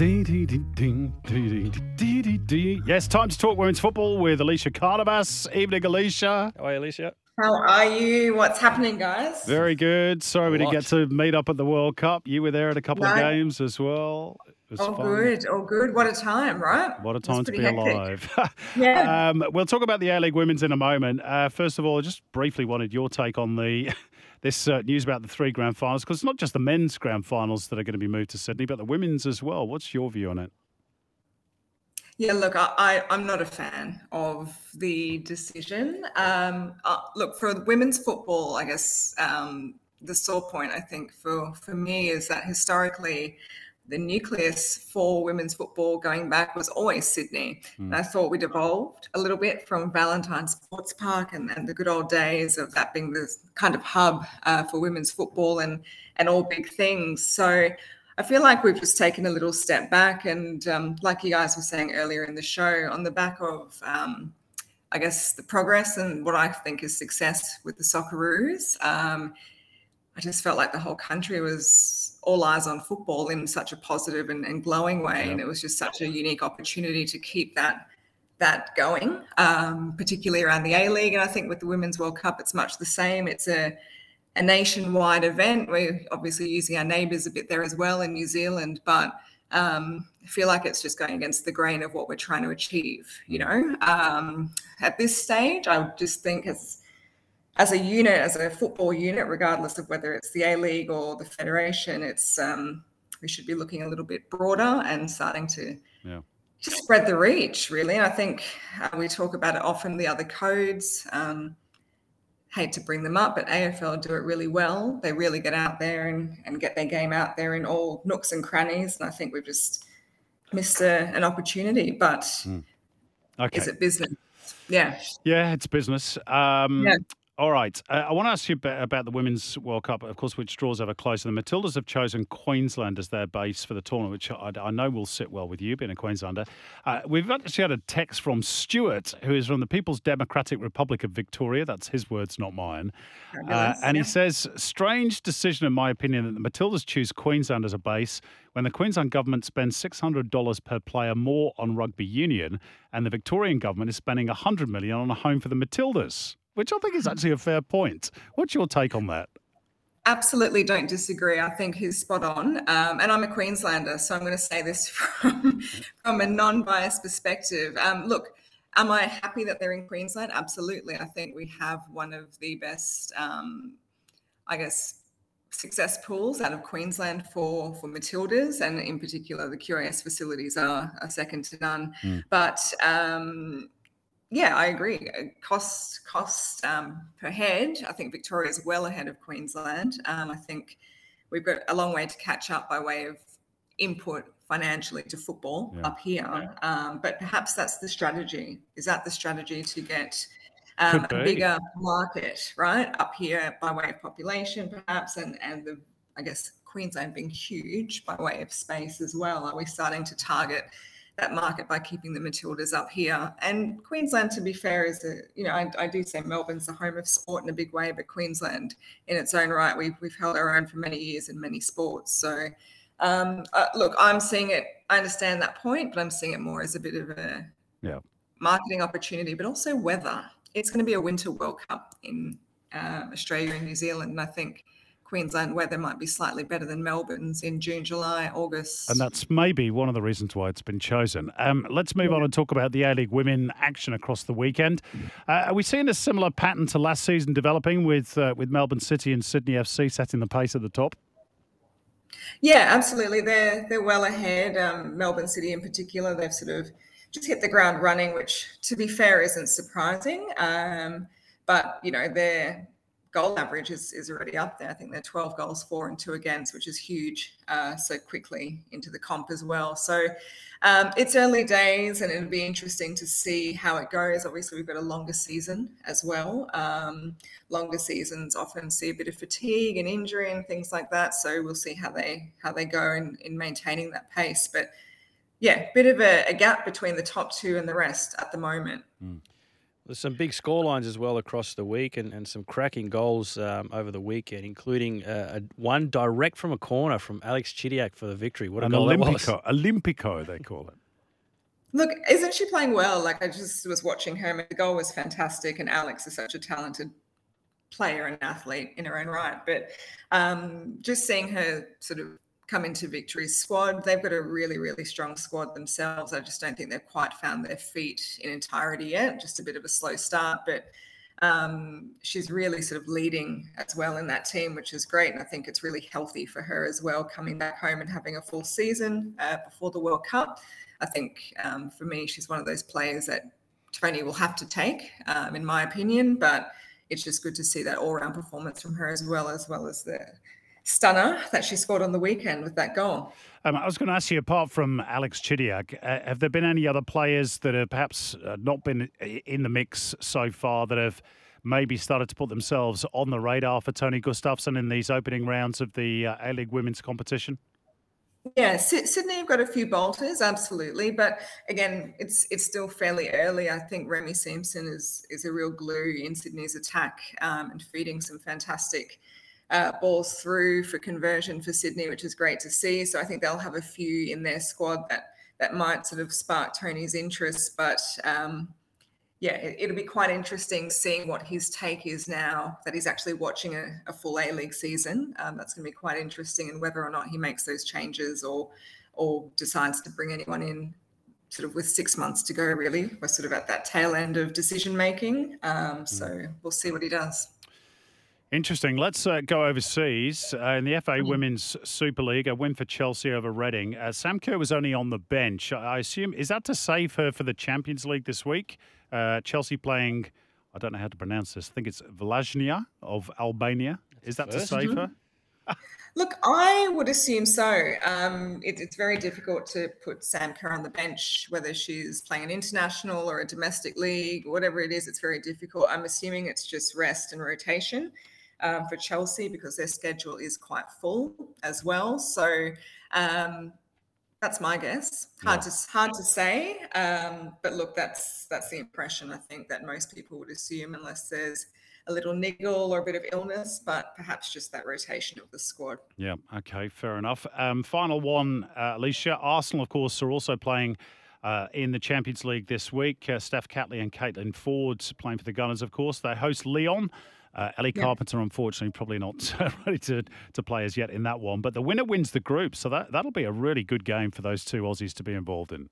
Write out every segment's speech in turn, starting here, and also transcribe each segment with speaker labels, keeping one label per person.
Speaker 1: Yes, time to talk women's football with Elissia Carnavas. Evening, Elissia.
Speaker 2: How are you, Elissia?
Speaker 3: How are you? What's happening, guys?
Speaker 1: Very good. Sorry we didn't get to meet up at the World Cup. You were there at a couple of games as well. It
Speaker 3: Oh,
Speaker 1: fun.
Speaker 3: good. Oh, good. What a time, right?
Speaker 1: What a time to be
Speaker 3: hectic.
Speaker 1: alive.
Speaker 3: Yeah.
Speaker 1: um, we'll talk about the A League Women's in a moment. Uh, first of all, I just briefly wanted your take on the this uh, news about the three grand finals because it's not just the men's grand finals that are going to be moved to Sydney, but the women's as well. What's your view on it?
Speaker 3: Yeah, look, I, I, I'm not a fan of the decision. Um, uh, look, for women's football, I guess um, the sore point, I think, for, for me is that historically, the nucleus for women's football going back was always Sydney. And I thought we'd evolved a little bit from Valentine Sports Park and, and the good old days of that being the kind of hub uh, for women's football and, and all big things. So I feel like we've just taken a little step back. And um, like you guys were saying earlier in the show, on the back of, um, I guess, the progress and what I think is success with the Socceroos, um, I just felt like the whole country was all eyes on football in such a positive and, and glowing way. And it was just such a unique opportunity to keep that that going, um, particularly around the A League. And I think with the Women's World Cup, it's much the same. It's a a nationwide event. We're obviously using our neighbours a bit there as well in New Zealand, but um, I feel like it's just going against the grain of what we're trying to achieve. You know, um, at this stage, I just think as as a unit, as a football unit, regardless of whether it's the A League or the federation, it's um, we should be looking a little bit broader and starting to
Speaker 1: Yeah.
Speaker 3: just spread the reach. Really, I think uh, we talk about it often. The other codes. Um, hate to bring them up, but AFL do it really well. They really get out there and, and get their game out there in all nooks and crannies. And I think we've just missed a, an opportunity. But
Speaker 1: Okay.
Speaker 3: is it business? Yeah.
Speaker 1: Yeah, it's business. Um,
Speaker 3: Yeah.
Speaker 1: All right. Uh, I want to ask you about, the Women's World Cup, of course, which draws ever closer. The Matildas have chosen Queensland as their base for the tournament, which I, I know will sit well with you, being a Queenslander. Uh, we've actually had a text from Stuart, who is from the People's Democratic Republic of Victoria. That's his words, not mine. Uh, and he says, strange decision, in my opinion, that the Matildas choose Queensland as a base when the Queensland government spends $600 per player more on rugby union, and the Victorian government is spending 100 million on a home for the Matildas, which I think is actually a fair point. What's your take on that?
Speaker 3: Absolutely don't disagree. I think he's spot on. Um, and I'm a Queenslander, so I'm going to say this from, from a non biased perspective. Um, look, am I happy that they're in Queensland? Absolutely. I think we have one of the best, um, I guess, success pools out of Queensland for, for Matildas, and in particular, the QAS facilities are, are second to none. But um, yeah, I agree. Cost cost um, per head, I think Victoria is well ahead of Queensland. Um, I think we've got a long way to catch up by way of input financially to football
Speaker 1: Yeah.
Speaker 3: up here. Um, but perhaps that's the strategy. Is that the strategy to get um, a bigger market right up here by way of population, perhaps, and and the I guess Queensland being huge by way of space as well. Are we starting to target? That market by keeping the Matildas up here. And Queensland, to be fair, is a, you know, I, I do say Melbourne's the home of sport in a big way, but Queensland in its own right, we've, we've held our own for many years in many sports. So, um, uh, look, I'm seeing it, I understand that point, but I'm seeing it more as a bit of a
Speaker 1: Yeah.
Speaker 3: marketing opportunity, but also weather. It's going to be a winter World Cup in uh, Australia and New Zealand. And I think Queensland weather might be slightly better than Melbourne's in June, July, August.
Speaker 1: And that's maybe one of the reasons why it's been chosen. Um, let's move on and talk about the A League women action across the weekend. Uh, are we seeing a similar pattern to last season developing with uh, with Melbourne City and Sydney FC setting the pace at the top?
Speaker 3: Yeah, absolutely. They're they're well ahead. Um, Melbourne City, in particular, they've sort of just hit the ground running, which, to be fair, isn't surprising. Um, but you know, their goal average is is already up there. I think they're 12 goals for and two against, which is huge. Uh, so quickly into the comp as well. So um, it's early days, and it'll be interesting to see how it goes. Obviously, we've got a longer season as well. Um, longer seasons often see a bit of fatigue and injury and things like that. So we'll see how they how they go in, in maintaining that pace. But yeah, bit of a, a gap between the top two and the rest at the moment.
Speaker 2: There's some big scorelines as well across the week and, and some cracking goals um, over the weekend, including uh, a, one direct from a corner from Alex Chidiac for the victory. What a
Speaker 1: An
Speaker 2: goal
Speaker 1: Olympico, Olympico, they call it.
Speaker 3: Look, isn't she playing well? Like I just was watching her. and The goal was fantastic, and Alex is such a talented player and athlete in her own right. But um, just seeing her sort of come into Victory's squad. They've got a really, really strong squad themselves. I just don't think they've quite found their feet in entirety yet. Just a bit of a slow start, but um, she's really sort of leading as well in that team, which is great. And I think it's really healthy for her as well, coming back home and having a full season uh, before the World Cup. I think um, for me, she's one of those players that Tony will have to take, um, in my opinion. But it's just good to see that all-round performance from her as well, as well as the stunner that she scored on the weekend with that goal.
Speaker 1: Um, I was going to ask you, apart from Alex Chidiac, uh, have there been any other players that have perhaps uh, not been in the mix so far that have maybe started to put themselves on the radar for Tony Gustafsson in these opening rounds of the uh, A League women's competition?
Speaker 3: Yeah, Sydney have got a few bolters, absolutely, but again, it's it's still fairly early. I think Remy Siemsen is is a real glue in Sydney's attack um, and feeding some fantastic uh, balls through for conversion for Sydney, which is great to see. So I think they'll have a few in their squad that that might sort of spark Tony's interest. But um, yeah, it, will be quite interesting seeing what his take is now that he's actually watching a, a full A League season. Um, that's going to be quite interesting, and whether or not he makes those changes or or decides to bring anyone in sort of with six months to go really we're sort of at that tail end of decision making um, so mm. we'll see what he does
Speaker 1: Interesting. Let's uh, go overseas. Uh, in the FA mm. Women's Super League, a win for Chelsea over Reading. Uh, Sam Kerr was only on the bench. I assume, is that to save her for the Champions League this week? Uh, Chelsea playing, I don't know how to pronounce this, I think it's Vllaznia of Albania. Is that to save her?
Speaker 3: Look, I would assume so. Um, it, it's very difficult to put Sam Kerr on the bench, whether she's playing an international or a domestic league, whatever it is, it's very difficult. I'm assuming it's just rest and rotation um, for Chelsea because their schedule is quite full as well. So um, that's my guess. Hard yeah. to hard to say, um, but look, that's that's the impression I think that most people would assume, unless there's a little niggle or a bit of illness, but perhaps just that rotation of the squad.
Speaker 1: Yeah. Okay. Fair enough. Um, final one, uh, Elissia. Arsenal, of course, are also playing. Uh, in the Champions League this week, uh, Steph Catley and Caitlin Foord playing for the Gunners, of course. They host Lyon uh, Ellie yeah. Carpenter, unfortunately, probably not ready to, to play as yet in that one. But the winner wins the group. So that, that'll be a really good game for those two Aussies to be involved in.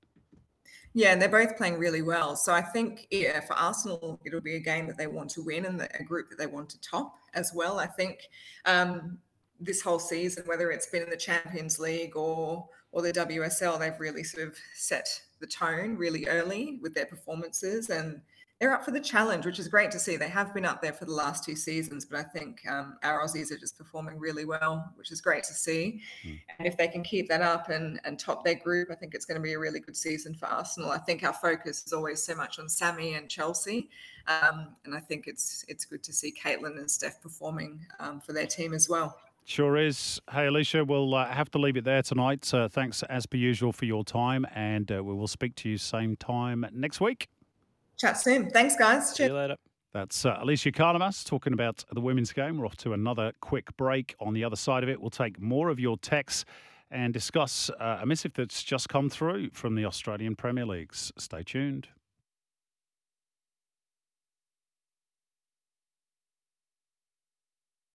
Speaker 3: Yeah, and they're both playing really well. So I think yeah, for Arsenal, it'll be a game that they want to win and a group that they want to top as well. I think um, this whole season, whether it's been in the Champions League or or the WSL, they've really sort of set the tone really early with their performances and they're up for the challenge, which is great to see. They have been up there for the last two seasons, but I think um, our Aussies are just performing really well, which is great to see. Mm. And if they can keep that up and, and top their group, I think it's going to be a really good season for Arsenal. I think our focus is always so much on Sammy and Chelsea, um, and I think it's it's good to see Caitlin and Steph performing um, for their team as well.
Speaker 1: Sure is. Hey, Elissia, we'll uh, have to leave it there tonight. Uh, thanks, as per usual, for your time, and uh, we will speak to you same time next week.
Speaker 3: Chat soon. Thanks, guys.
Speaker 2: See you later.
Speaker 1: That's uh, Elissia Carnavas talking about the women's game. We're off to another quick break. On the other side of it, we'll take more of your texts and discuss uh, a missive that's just come through from the Australian Premier Leagues. Stay tuned.